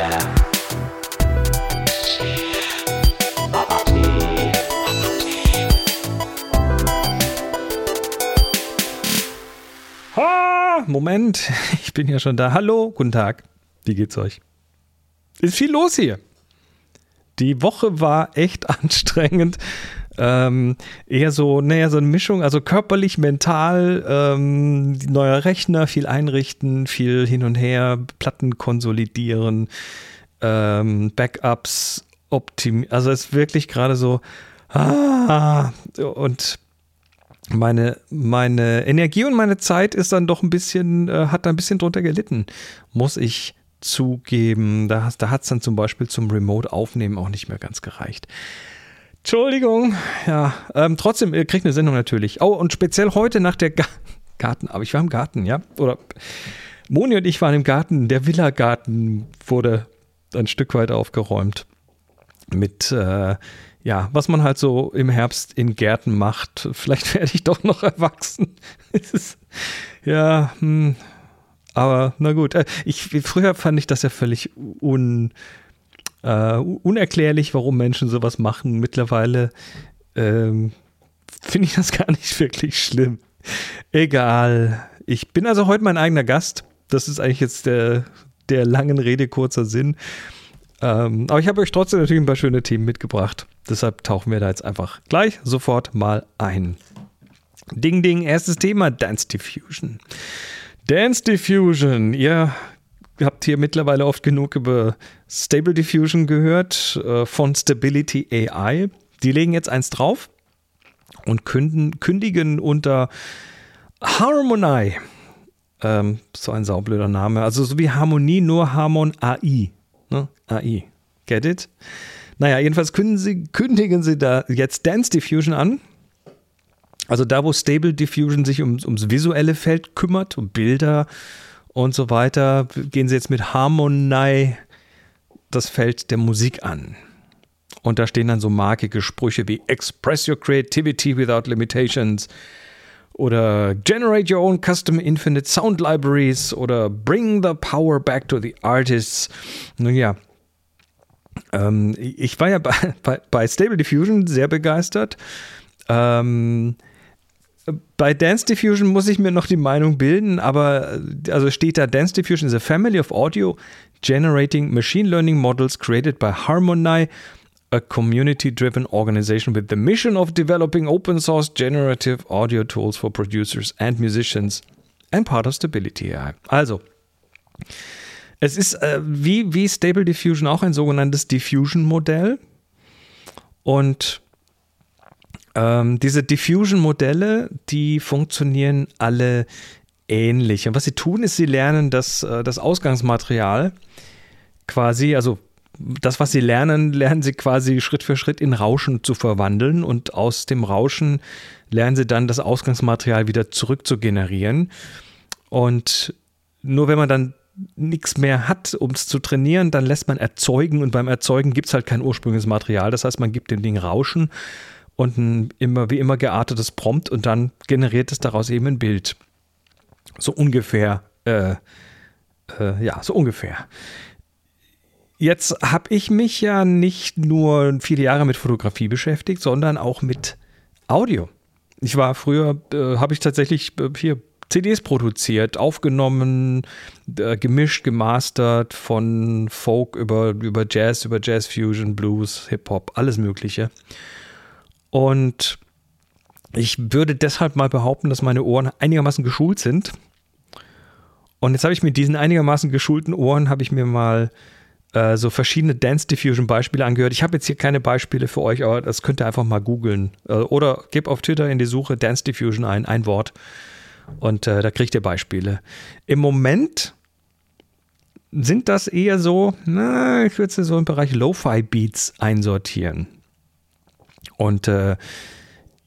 Ha, Moment, ich bin ja schon da. Hallo, guten Tag. Wie geht's euch? Ist viel los hier. Die Woche war echt anstrengend. Ähm, eher so, naja, so eine Mischung, also körperlich, mental, ähm, neuer Rechner, viel einrichten, viel hin und her, Platten konsolidieren, ähm, Backups optimieren. Also es ist wirklich gerade so, ah, und meine, meine Energie und meine Zeit ist dann doch ein bisschen, äh, hat da ein bisschen drunter gelitten, muss ich zugeben. Da, da hat es dann zum Beispiel zum Remote-Aufnehmen auch nicht mehr ganz gereicht. Entschuldigung, ja, ähm, trotzdem, ihr kriegt eine Sendung natürlich. Oh, und speziell heute nach der Ga Garten, aber ich war im Garten, ja, oder Moni und ich waren im Garten, der Villa-Garten wurde ein Stück weit aufgeräumt mit, äh, ja, was man halt so im Herbst in Gärten macht. Vielleicht werde ich doch noch erwachsen. ja, hm, aber na gut. Äh, ich, früher fand ich das ja völlig un, uh, unerklärlich, warum Menschen sowas machen. Mittlerweile ähm, finde ich das gar nicht wirklich schlimm. Egal. Ich bin also heute mein eigener Gast. Das ist eigentlich jetzt der, der langen Rede kurzer Sinn. Ähm, aber ich habe euch trotzdem natürlich ein paar schöne Themen mitgebracht. Deshalb tauchen wir da jetzt einfach gleich sofort mal ein. Ding, ding, erstes Thema: Dance Diffusion. Dance Diffusion. Ihr habt hier mittlerweile oft genug über Stable Diffusion gehört äh, von Stability AI. Die legen jetzt eins drauf und künden, kündigen unter Harmony. Ähm, so ein saublöder Name. Also so wie Harmonie, nur Harmon AI. Ne? AI. Get it? Naja, jedenfalls kündigen sie, kündigen sie da jetzt Dance Diffusion an. Also da, wo Stable Diffusion sich um, ums visuelle Feld kümmert, um Bilder und so weiter, gehen sie jetzt mit Harmony das Feld der Musik an. Und da stehen dann so markige Sprüche wie Express your creativity without limitations oder Generate your own custom infinite sound libraries oder Bring the power back to the artists. Nun ja, ähm, ich war ja bei, bei, bei, Stable Diffusion sehr begeistert. Ähm, bei Dance Diffusion muss ich mir noch die Meinung bilden, aber also steht da Dance Diffusion is a family of audio generating machine learning models created by Harmony a community driven organization with the mission of developing open source generative audio tools for producers and musicians and part of Stability AI. Also, es ist äh, wie, wie Stable Diffusion auch ein sogenanntes Diffusion-Modell. Und ähm, diese Diffusion-Modelle, die funktionieren alle ähnlich. Und was sie tun, ist, sie lernen das, äh, das Ausgangsmaterial quasi, also das, was sie lernen, lernen sie quasi Schritt für Schritt in Rauschen zu verwandeln und aus dem Rauschen lernen sie dann das Ausgangsmaterial wieder zurück zu generieren. Und nur wenn man dann nichts mehr hat, um es zu trainieren, dann lässt man erzeugen und beim Erzeugen gibt es halt kein ursprüngliches Material. Das heißt, man gibt dem Ding Rauschen und ein immer wie immer geartetes Prompt und dann generiert es daraus eben ein Bild. So ungefähr, äh, äh, ja, so ungefähr. Jetzt habe ich mich ja nicht nur viele Jahre mit Fotografie beschäftigt, sondern auch mit Audio. Ich war früher, äh, habe ich tatsächlich äh, hier CDs produziert, aufgenommen, äh, gemischt, gemastert von Folk über, über Jazz, über Jazz Fusion, Blues, Hip-Hop, alles Mögliche. Und ich würde deshalb mal behaupten, dass meine Ohren einigermaßen geschult sind. Und jetzt habe ich mit diesen einigermaßen geschulten Ohren, habe ich mir mal äh, so verschiedene Dance Diffusion Beispiele angehört. Ich habe jetzt hier keine Beispiele für euch, aber das könnt ihr einfach mal googeln. Äh, oder gebt auf Twitter in die Suche Dance Diffusion ein, ein Wort. Und äh, da kriegt ihr Beispiele. Im Moment sind das eher so, na, ich würde sie so im Bereich Lo-Fi Beats einsortieren. Und äh,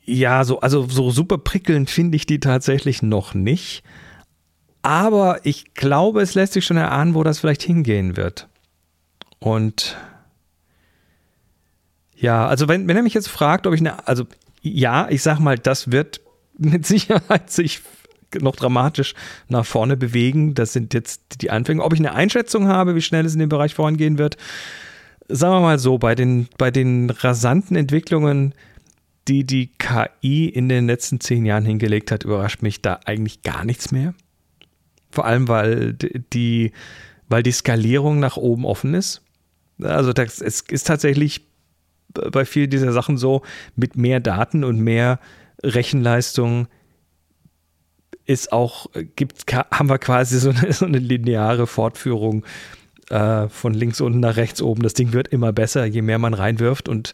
ja, so, also so super prickelnd finde ich die tatsächlich noch nicht. Aber ich glaube, es lässt sich schon erahnen, wo das vielleicht hingehen wird. Und ja, also wenn, wenn er mich jetzt fragt, ob ich eine, also ja, ich sag mal, das wird mit Sicherheit sich noch dramatisch nach vorne bewegen. Das sind jetzt die Anfänge. Ob ich eine Einschätzung habe, wie schnell es in dem Bereich vorangehen wird, sagen wir mal so, bei den, bei den rasanten Entwicklungen, die die KI in den letzten zehn Jahren hingelegt hat, überrascht mich da eigentlich gar nichts mehr. Vor allem, weil die, weil die Skalierung nach oben offen ist. Also das, es ist tatsächlich bei vielen dieser Sachen so, mit mehr Daten und mehr Rechenleistung ist auch, gibt, haben wir quasi so eine, so eine lineare Fortführung äh, von links unten nach rechts oben. Das Ding wird immer besser, je mehr man reinwirft und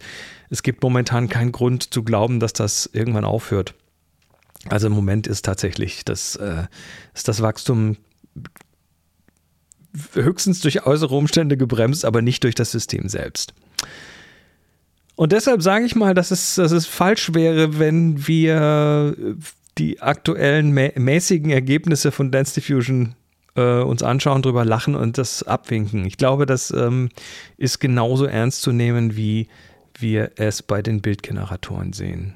es gibt momentan keinen Grund zu glauben, dass das irgendwann aufhört. Also im Moment ist tatsächlich das, äh, ist das Wachstum höchstens durch äußere Umstände gebremst, aber nicht durch das System selbst. Und deshalb sage ich mal, dass es, dass es falsch wäre, wenn wir die aktuellen mä mäßigen Ergebnisse von Dance Diffusion äh, uns anschauen, drüber lachen und das abwinken. Ich glaube, das ähm, ist genauso ernst zu nehmen, wie wir es bei den Bildgeneratoren sehen.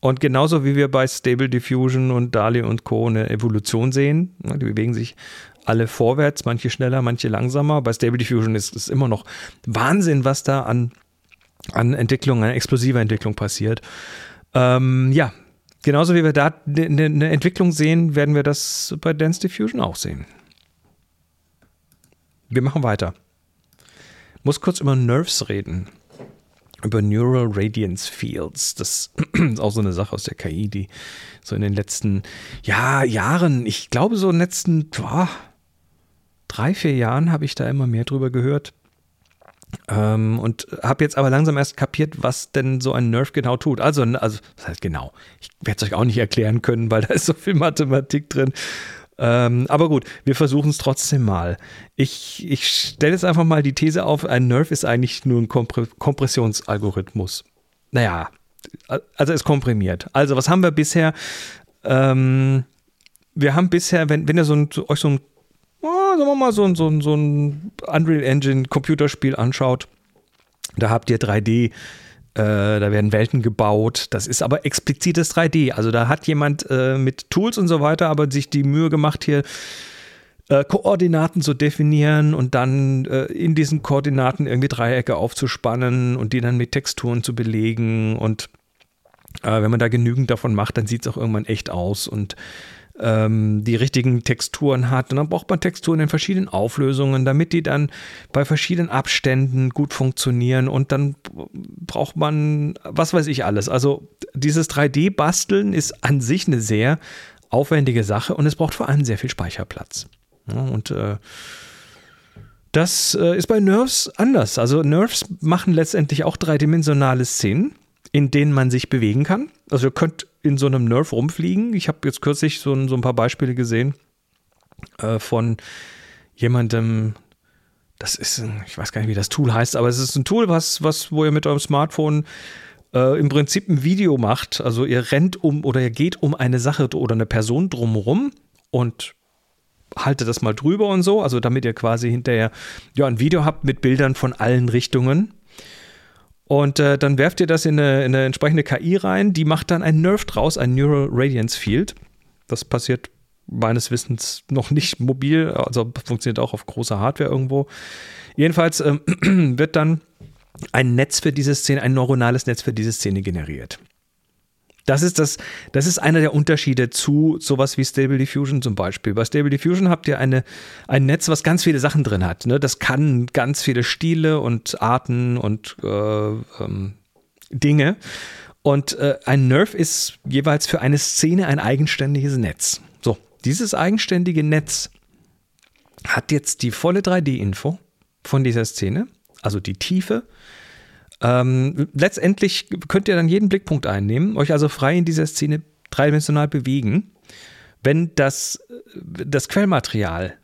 Und genauso wie wir bei Stable Diffusion und DALI und Co. eine Evolution sehen, die bewegen sich alle vorwärts, manche schneller, manche langsamer. Bei Stable Diffusion ist es immer noch Wahnsinn, was da an an Entwicklung, an explosiver Entwicklung passiert. Ähm, ja, genauso wie wir da eine ne, ne Entwicklung sehen, werden wir das bei Dance Diffusion auch sehen. Wir machen weiter. Muss kurz über Nerves reden. Über Neural Radiance Fields. Das ist auch so eine Sache aus der KI, die so in den letzten ja, Jahren, ich glaube so in den letzten boah, drei, vier Jahren habe ich da immer mehr drüber gehört. Ähm, und habe jetzt aber langsam erst kapiert, was denn so ein Nerf genau tut. Also, also das heißt genau. Ich werde es euch auch nicht erklären können, weil da ist so viel Mathematik drin. Ähm, aber gut, wir versuchen es trotzdem mal. Ich, ich stelle jetzt einfach mal die These auf, ein Nerf ist eigentlich nur ein Kompr Kompressionsalgorithmus. Naja, also es komprimiert. Also was haben wir bisher? Ähm, wir haben bisher, wenn, wenn ihr so ein, euch so ein oh, sagen wir mal, so, so, so ein Unreal Engine Computerspiel anschaut, da habt ihr 3D, äh, da werden Welten gebaut. Das ist aber explizites 3D. Also da hat jemand äh, mit Tools und so weiter aber sich die Mühe gemacht, hier äh, Koordinaten zu definieren und dann äh, in diesen Koordinaten irgendwie Dreiecke aufzuspannen und die dann mit Texturen zu belegen. Und äh, wenn man da genügend davon macht, dann sieht es auch irgendwann echt aus. Und ähm, die richtigen Texturen hat. Und dann braucht man Texturen in verschiedenen Auflösungen, damit die dann bei verschiedenen Abständen gut funktionieren. Und dann braucht man, was weiß ich alles. Also dieses 3D-Basteln ist an sich eine sehr aufwendige Sache und es braucht vor allem sehr viel Speicherplatz. Ja, und äh, das äh, ist bei Nerves anders. Also Nerves machen letztendlich auch dreidimensionale Szenen, in denen man sich bewegen kann. Also ihr könnt in so einem Nerf rumfliegen. Ich habe jetzt kürzlich so ein, so ein, paar Beispiele gesehen äh, von jemandem, das ist, ich weiß gar nicht, wie das Tool heißt, aber es ist ein Tool, was, was wo ihr mit eurem Smartphone äh, im Prinzip ein Video macht. Also ihr rennt um oder ihr geht um eine Sache oder eine Person drumherum und haltet das mal drüber und so, also damit ihr quasi hinterher ja ein Video habt mit Bildern von allen Richtungen und äh, dann werft ihr das in eine, in eine, entsprechende KI rein, die macht dann ein Nerf draus, ein Neural Radiance Field. Das passiert meines Wissens noch nicht mobil, also funktioniert auch auf großer Hardware irgendwo. Jedenfalls ähm, wird dann ein Netz für diese Szene, ein neuronales Netz für diese Szene generiert. Das ist, das, das ist einer der Unterschiede zu sowas wie Stable Diffusion zum Beispiel. Bei Stable Diffusion habt ihr eine, ein Netz, was ganz viele Sachen drin hat. Ne? Das kann ganz viele Stile und Arten und äh, ähm, Dinge. Und äh, ein Nerf ist jeweils für eine Szene ein eigenständiges Netz. So, dieses eigenständige Netz hat jetzt die volle 3D-Info von dieser Szene, also die Tiefe, ähm, letztendlich könnt ihr dann jeden Blickpunkt einnehmen, euch also frei in dieser Szene dreidimensional bewegen. Wenn das, das Quellmaterial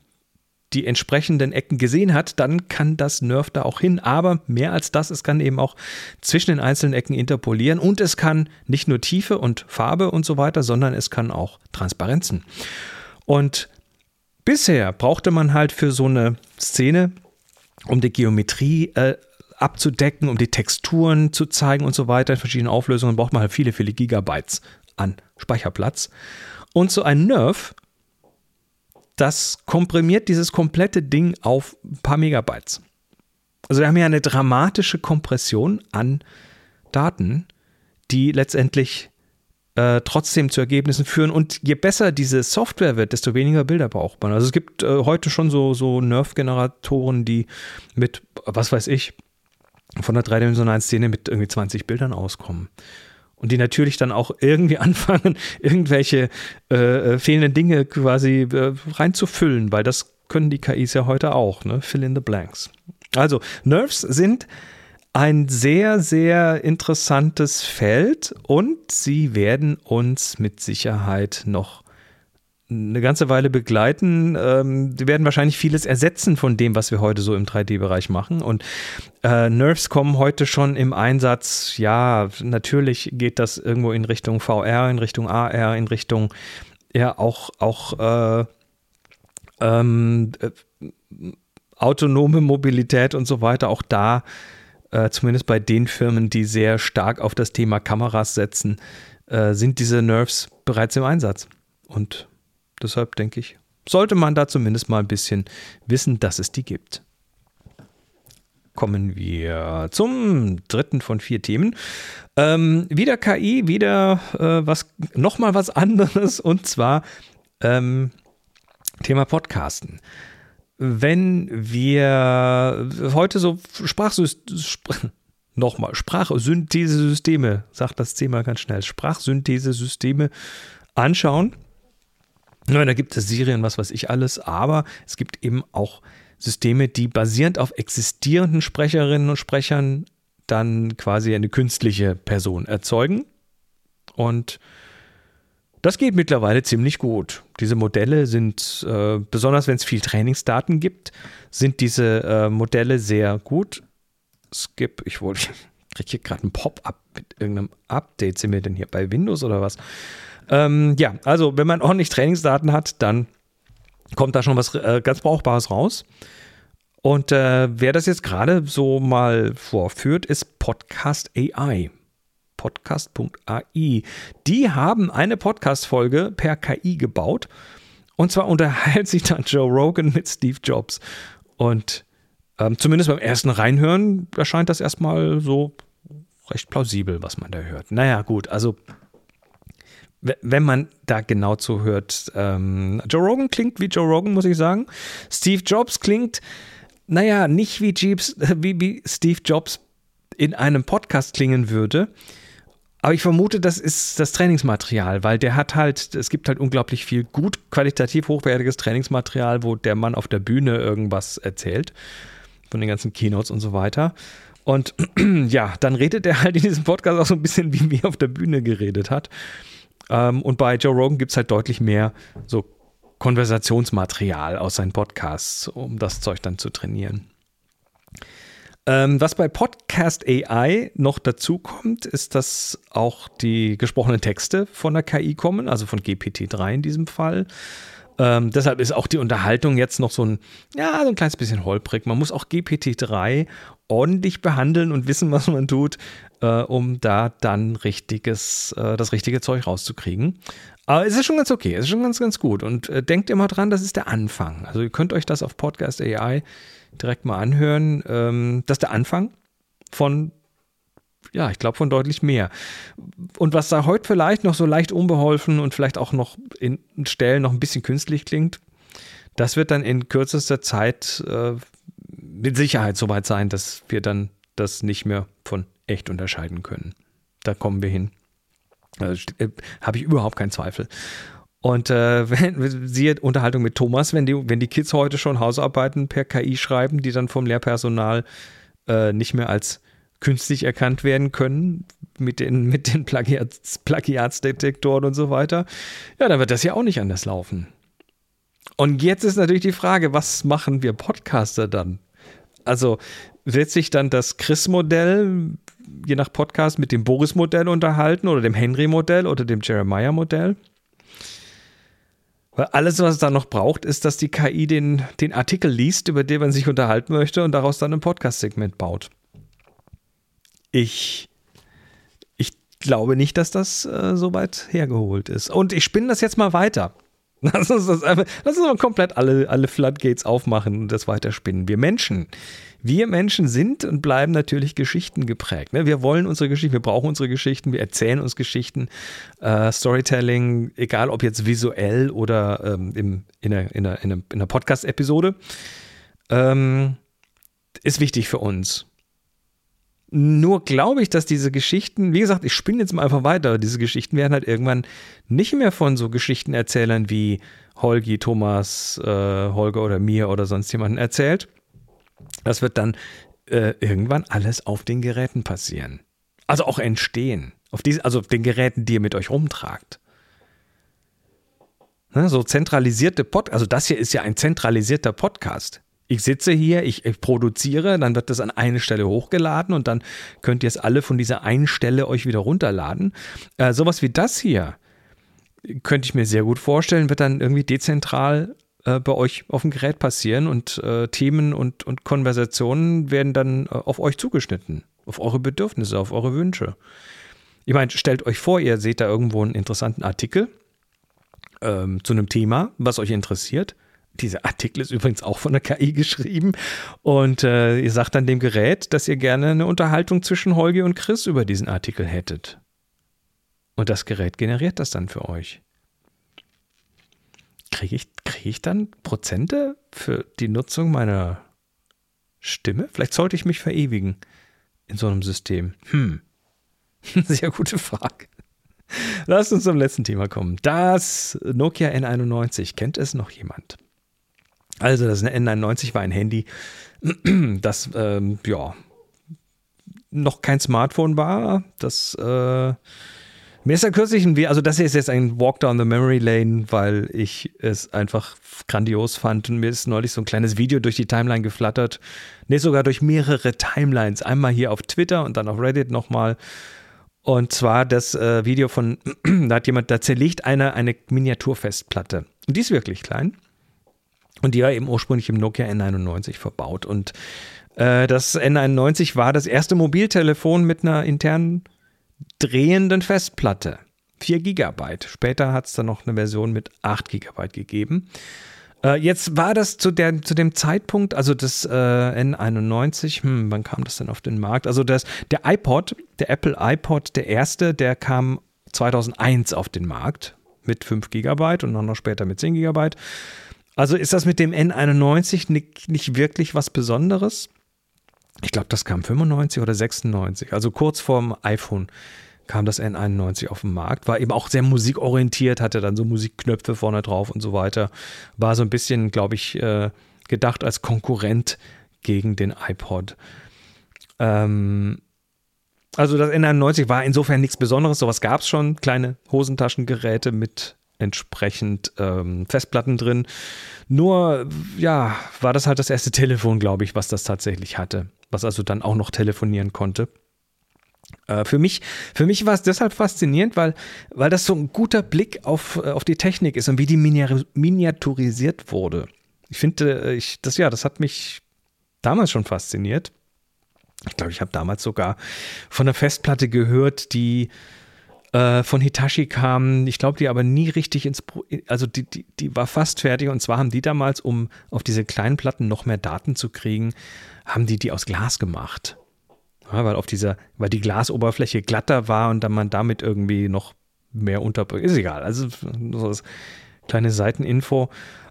die entsprechenden Ecken gesehen hat, dann kann das Nerf da auch hin. Aber mehr als das, es kann eben auch zwischen den einzelnen Ecken interpolieren und es kann nicht nur Tiefe und Farbe und so weiter, sondern es kann auch Transparenzen. Und bisher brauchte man halt für so eine Szene, um die Geometrie äh, abzudecken, um die Texturen zu zeigen und so weiter. In verschiedenen Auflösungen braucht man halt viele, viele Gigabytes an Speicherplatz. Und so ein Nerv, das komprimiert dieses komplette Ding auf ein paar Megabytes. Also wir haben ja eine dramatische Kompression an Daten, die letztendlich äh, trotzdem zu Ergebnissen führen. Und je besser diese Software wird, desto weniger Bilder braucht man. Also es gibt äh, heute schon so, so Nerf-Generatoren, die mit, was weiß ich, von der dreidimensionalen Szene mit irgendwie 20 Bildern auskommen. Und die natürlich dann auch irgendwie anfangen, irgendwelche äh, äh, fehlenden Dinge quasi äh, reinzufüllen, weil das können die KIs ja heute auch, ne? Fill in the blanks. Also, Nerves sind ein sehr, sehr interessantes Feld und sie werden uns mit Sicherheit noch eine ganze Weile begleiten. Ähm, die werden wahrscheinlich vieles ersetzen von dem, was wir heute so im 3D-Bereich machen. Und äh, Nerves kommen heute schon im Einsatz. Ja, natürlich geht das irgendwo in Richtung VR, in Richtung AR, in Richtung ja auch, auch äh, ähm, äh, autonome Mobilität und so weiter. Auch da äh, zumindest bei den Firmen, die sehr stark auf das Thema Kameras setzen, äh, sind diese Nerves bereits im Einsatz. Und deshalb denke ich, sollte man da zumindest mal ein bisschen wissen, dass es die gibt. Kommen wir zum dritten von vier Themen. Ähm, wieder KI, wieder äh, was, nochmal was anderes und zwar ähm, Thema Podcasten wenn wir heute so Sprachsysteme, nochmal, Sprachsynthesesysteme, sagt das Thema ganz schnell, Sprachsynthesesysteme anschauen. Ja, da gibt es Serien, was weiß ich alles, aber es gibt eben auch Systeme, die basierend auf existierenden Sprecherinnen und Sprechern dann quasi eine künstliche Person erzeugen. Und das geht mittlerweile ziemlich gut. Diese Modelle sind, äh, besonders wenn es viel Trainingsdaten gibt, sind diese äh, Modelle sehr gut. Skip, ich wollte, kriege hier gerade einen Pop-up mit irgendeinem Update. Sind wir denn hier bei Windows oder was? Ähm, ja, also wenn man ordentlich Trainingsdaten hat, dann kommt da schon was äh, ganz Brauchbares raus. Und äh, wer das jetzt gerade so mal vorführt, ist Podcast AI podcast.ai. Die haben eine Podcast-Folge per KI gebaut. Und zwar unterhält sich dann Joe Rogan mit Steve Jobs. Und ähm, zumindest beim ersten Reinhören erscheint das erstmal so recht plausibel, was man da hört. Naja, gut, also wenn man da genau zuhört. Ähm, Joe Rogan klingt wie Joe Rogan, muss ich sagen. Steve Jobs klingt, naja, nicht wie, Jeeves, wie, wie Steve Jobs in einem Podcast klingen würde. Aber ich vermute, das ist das Trainingsmaterial, weil der hat halt, es gibt halt unglaublich viel gut, qualitativ hochwertiges Trainingsmaterial, wo der Mann auf der Bühne irgendwas erzählt, von den ganzen Keynotes und so weiter. Und ja, dann redet er halt in diesem Podcast auch so ein bisschen, wie er auf der Bühne geredet hat. Ähm, und bei Joe Rogan gibt es halt deutlich mehr so Konversationsmaterial aus seinen Podcasts, um das Zeug dann zu trainieren. Ähm, was bei Podcast AI noch dazu kommt, ist, dass auch die gesprochenen Texte von der KI kommen, also von GPT-3 in diesem Fall. Ähm, deshalb ist auch die Unterhaltung jetzt noch so ein, ja, so ein kleines bisschen holprig. Man muss auch GPT-3 ordentlich behandeln und wissen, was man tut, äh, um da dann richtiges, äh, das richtige Zeug rauszukriegen. Aber es ist schon ganz okay, es ist schon ganz, ganz gut. Und äh, denkt immer dran, das ist der Anfang. Also ihr könnt euch das auf Podcast AI direkt mal anhören. Ähm, das ist der Anfang von, ja, ich glaube von deutlich mehr. Und was da heute vielleicht noch so leicht unbeholfen und vielleicht auch noch in Stellen noch ein bisschen künstlich klingt, das wird dann in kürzester Zeit äh, mit Sicherheit soweit sein, dass wir dann das nicht mehr von echt unterscheiden können. Da kommen wir hin. Also, äh, Habe ich überhaupt keinen Zweifel. Und äh, wenn, siehe Unterhaltung mit Thomas, wenn die, wenn die Kids heute schon Hausarbeiten per KI schreiben, die dann vom Lehrpersonal äh, nicht mehr als künstlich erkannt werden können mit den, mit den Plagiats, Plagiatsdetektoren und so weiter, ja, dann wird das ja auch nicht anders laufen. Und jetzt ist natürlich die Frage, was machen wir Podcaster dann? Also wird sich dann das Chris-Modell je nach Podcast mit dem Boris-Modell unterhalten oder dem Henry-Modell oder dem Jeremiah-Modell? Weil alles, was es da noch braucht, ist, dass die KI den, den Artikel liest, über den man sich unterhalten möchte und daraus dann ein Podcast-Segment baut. Ich, ich glaube nicht, dass das äh, so weit hergeholt ist. Und ich spinne das jetzt mal weiter. Lass uns das einfach, lass uns mal komplett alle, alle Floodgates aufmachen und das weiterspinnen. Wir Menschen, wir Menschen sind und bleiben natürlich Geschichten geprägt. Ne? Wir wollen unsere Geschichten, wir brauchen unsere Geschichten, wir erzählen uns Geschichten. Äh, Storytelling, egal ob jetzt visuell oder ähm, im, in einer, in einer, in einer Podcast-Episode, ähm, ist wichtig für uns. Nur glaube ich, dass diese Geschichten, wie gesagt, ich spinne jetzt mal einfach weiter, diese Geschichten werden halt irgendwann nicht mehr von so Geschichtenerzählern wie Holgi, Thomas, äh, Holger oder mir oder sonst jemanden erzählt. Das wird dann äh, irgendwann alles auf den Geräten passieren. Also auch entstehen. Auf diese, also auf den Geräten, die ihr mit euch rumtragt. Ne, so zentralisierte Pod, also das hier ist ja ein zentralisierter Podcast. Ich sitze hier, ich, ich, produziere, dann wird das an eine Stelle hochgeladen und dann könnt ihr es alle von dieser einen Stelle euch wieder runterladen. Äh, sowas wie das hier könnte ich mir sehr gut vorstellen, wird dann irgendwie dezentral äh, bei euch auf dem Gerät passieren und äh, Themen und, und Konversationen werden dann äh, auf euch zugeschnitten, auf eure Bedürfnisse, auf eure Wünsche. Ich meine, stellt euch vor, ihr seht da irgendwo einen interessanten Artikel ähm, zu einem Thema, was euch interessiert dieser Artikel ist übrigens auch von der KI geschrieben. Und äh, ihr sagt dann dem Gerät, dass ihr gerne eine Unterhaltung zwischen Holgi und Chris über diesen Artikel hättet. Und das Gerät generiert das dann für euch. Kriege ich, krieg ich dann Prozente für die Nutzung meiner Stimme? Vielleicht sollte ich mich verewigen in so einem System. Hm. Sehr gute Frage. Lasst uns zum letzten Thema kommen. Das Nokia N91. Kennt es noch jemand? Also das N99 war ein Handy, das ähm, ja noch kein Smartphone war. Das äh, mir ist ja kürzlich ein, also das hier ist jetzt ein Walk down the Memory Lane, weil ich es einfach grandios fand und mir ist neulich so ein kleines Video durch die Timeline geflattert. Nee, sogar durch mehrere Timelines. Einmal hier auf Twitter und dann auf Reddit nochmal. Und zwar das äh, Video von, da hat jemand, da zerlegt einer eine Miniaturfestplatte. Und die ist wirklich klein. Und die war eben ursprünglich im Nokia N91 verbaut. Und äh, das N91 war das erste Mobiltelefon mit einer internen drehenden Festplatte. 4 Gigabyte. Später hat es dann noch eine Version mit 8 Gigabyte gegeben. Äh, jetzt war das zu, der, zu dem Zeitpunkt, also das äh, N91, hm, wann kam das denn auf den Markt? Also das, der iPod, der Apple iPod, der erste, der kam 2001 auf den Markt mit 5 Gigabyte und dann noch später mit 10 Gigabyte. Also ist das mit dem N91 nicht, nicht wirklich was Besonderes? Ich glaube, das kam 95 oder 96, also kurz vorm iPhone kam das N91 auf den Markt, war eben auch sehr musikorientiert, hatte dann so Musikknöpfe vorne drauf und so weiter. War so ein bisschen, glaube ich, äh, gedacht als Konkurrent gegen den iPod. Ähm, also das N91 war insofern nichts Besonderes, sowas gab es schon, kleine Hosentaschengeräte mit entsprechend ähm, Festplatten drin. Nur, ja, war das halt das erste Telefon, glaube ich, was das tatsächlich hatte, was also dann auch noch telefonieren konnte. Äh, für mich, für mich war es deshalb faszinierend, weil, weil das so ein guter Blick auf, äh, auf die Technik ist und wie die miniaturisiert wurde. Ich finde, äh, ich, das ja, das hat mich damals schon fasziniert. Ich glaube, ich habe damals sogar von einer Festplatte gehört, die äh, von Hitachi kam, ich glaube, die aber nie richtig ins, Pro also die, die, die war fast fertig und zwar haben die damals, um auf diese kleinen Platten noch mehr Daten zu kriegen, haben die die aus Glas gemacht. Ja, weil auf dieser, weil die Glasoberfläche glatter war und dann man damit irgendwie noch mehr unterbringt. Ist egal. Also so das kleine Seiteninfo.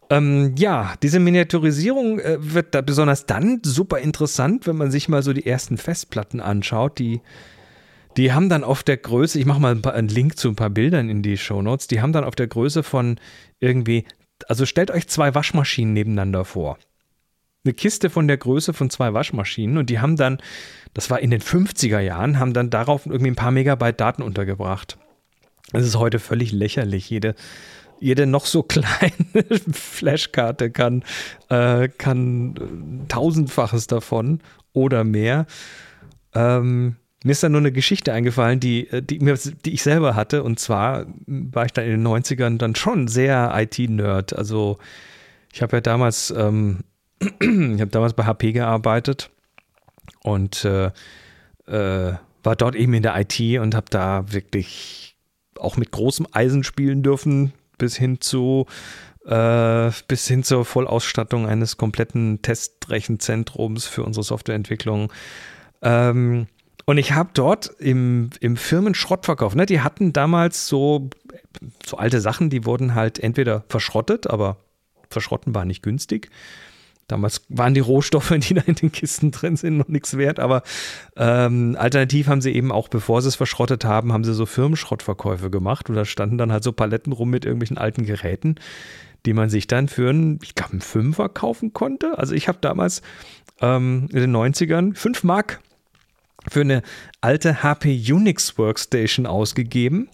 Ähm, ja, diese Miniaturisierung äh, wird da besonders dann super interessant, wenn man sich mal so die ersten Festplatten anschaut, die die haben dann auf der Größe, ich mache mal ein paar, einen Link zu ein paar Bildern in die Show Notes, die haben dann auf der Größe von irgendwie, also stellt euch zwei Waschmaschinen nebeneinander vor. Eine Kiste von der Größe von zwei Waschmaschinen und die haben dann, das war in den 50er Jahren, haben dann darauf irgendwie ein paar Megabyte Daten untergebracht. Das ist heute völlig lächerlich. Jede, jede noch so kleine Flashkarte kann, äh, kann tausendfaches davon oder mehr. Ähm, mir ist da nur eine Geschichte eingefallen, die, äh, die, die ich selber hatte. Und zwar war ich dann in den 90ern dann schon sehr IT-Nerd. Also ich habe ja damals, ähm, ich habe damals bei HP gearbeitet und äh, äh, war dort eben in der IT und habe da wirklich auch mit großem Eisen spielen dürfen, bis hin zu äh, bis hin zur Vollausstattung eines kompletten Testrechenzentrums für unsere Softwareentwicklung. Ähm, und ich habe dort im, im Firmenschrottverkauf, ne, die hatten damals so, so alte Sachen, die wurden halt entweder verschrottet, aber verschrotten war nicht günstig. Damals waren die Rohstoffe, die da in den Kisten drin sind, noch nichts wert, aber ähm, alternativ haben sie eben auch, bevor sie es verschrottet haben, haben sie so Firmenschrottverkäufe gemacht und da standen dann halt so Paletten rum mit irgendwelchen alten Geräten, die man sich dann für einen, ich glaube, einen Fünfer kaufen konnte. Also ich habe damals ähm, in den 90ern 5 Mark für eine alte HP Unix Workstation ausgegeben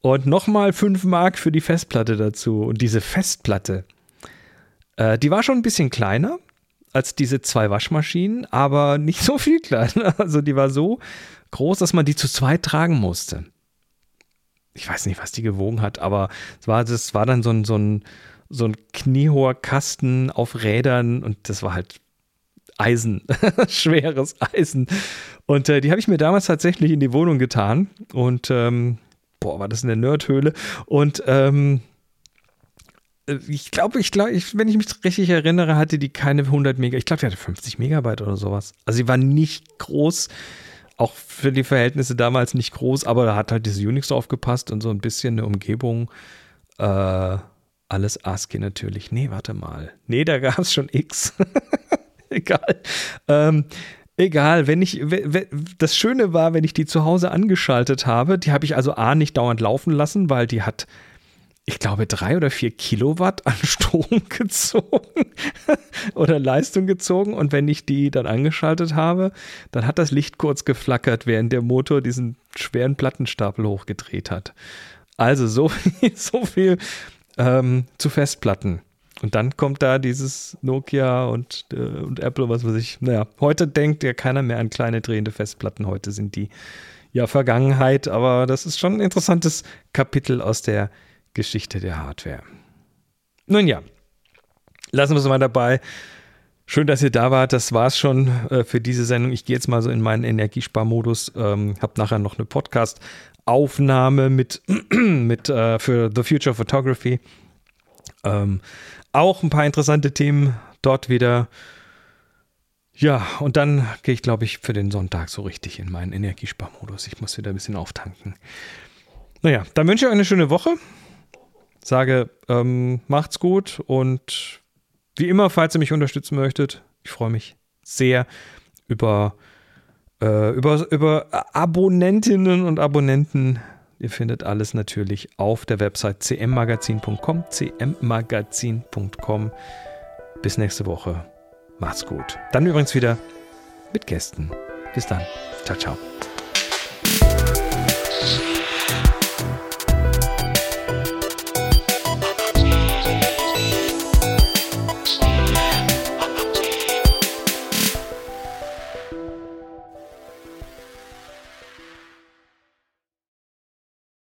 und nochmal 5 Mark für die Festplatte dazu. Und diese Festplatte, äh, die war schon ein bisschen kleiner als diese zwei Waschmaschinen, aber nicht so viel kleiner. Also die war so groß, dass man die zu zweit tragen musste. Ich weiß nicht, was die gewogen hat, aber es war, das war dann so ein, so ein, so ein kniehoher Kasten auf Rädern und das war halt Eisen, schweres Eisen. Und äh, die habe ich mir damals tatsächlich in die Wohnung getan. Und ähm, boah, war das in der Nerdhöhle. Und ähm, äh, ich glaube, ich glaube, wenn ich mich richtig erinnere, hatte die keine 100 Megabyte. Ich glaube, die hatte 50 Megabyte oder sowas. Also sie war nicht groß, auch für die Verhältnisse damals nicht groß, aber da hat halt diese Unix drauf gepasst und so ein bisschen eine Umgebung. Äh, alles ASCII natürlich. Nee, warte mal. Nee, da gab es schon X. egal. Ähm, egal, wenn ich, das Schöne war, wenn ich die zu Hause angeschaltet habe, die habe ich also A nicht dauernd laufen lassen, weil die hat, ich glaube, drei oder vier Kilowatt an Strom gezogen oder Leistung gezogen. Und wenn ich die dann angeschaltet habe, dann hat das Licht kurz geflackert, während der Motor diesen schweren Plattenstapel hochgedreht hat. Also so viel, so viel ähm, zu Festplatten. Und dann kommt da dieses Nokia und, äh, und Apple, was weiß ich. Naja, heute denkt ja keiner mehr an kleine drehende Festplatten. Heute sind die ja Vergangenheit, aber das ist schon ein interessantes Kapitel aus der Geschichte der Hardware. Nun ja, lassen wir es mal dabei. Schön, dass ihr da wart. Das war's schon äh, für diese Sendung. Ich gehe jetzt mal so in meinen Energiesparmodus. Ähm, hab nachher noch eine Podcast-Aufnahme mit, mit äh, für The Future Photography. Ähm, auch ein paar interessante Themen dort wieder. Ja, und dann gehe ich, glaube ich, für den Sonntag so richtig in meinen Energiesparmodus. Ich muss wieder ein bisschen auftanken. Naja, dann wünsche ich euch eine schöne Woche. Sage, ähm, macht's gut und wie immer, falls ihr mich unterstützen möchtet, ich freue mich sehr über, äh, über, über Abonnentinnen und Abonnenten Ihr findet alles natürlich auf der Website cmmagazin.com, cmmagazin.com. Bis nächste Woche. Macht's gut. Dann übrigens wieder mit Gästen. Bis dann. Ciao, ciao.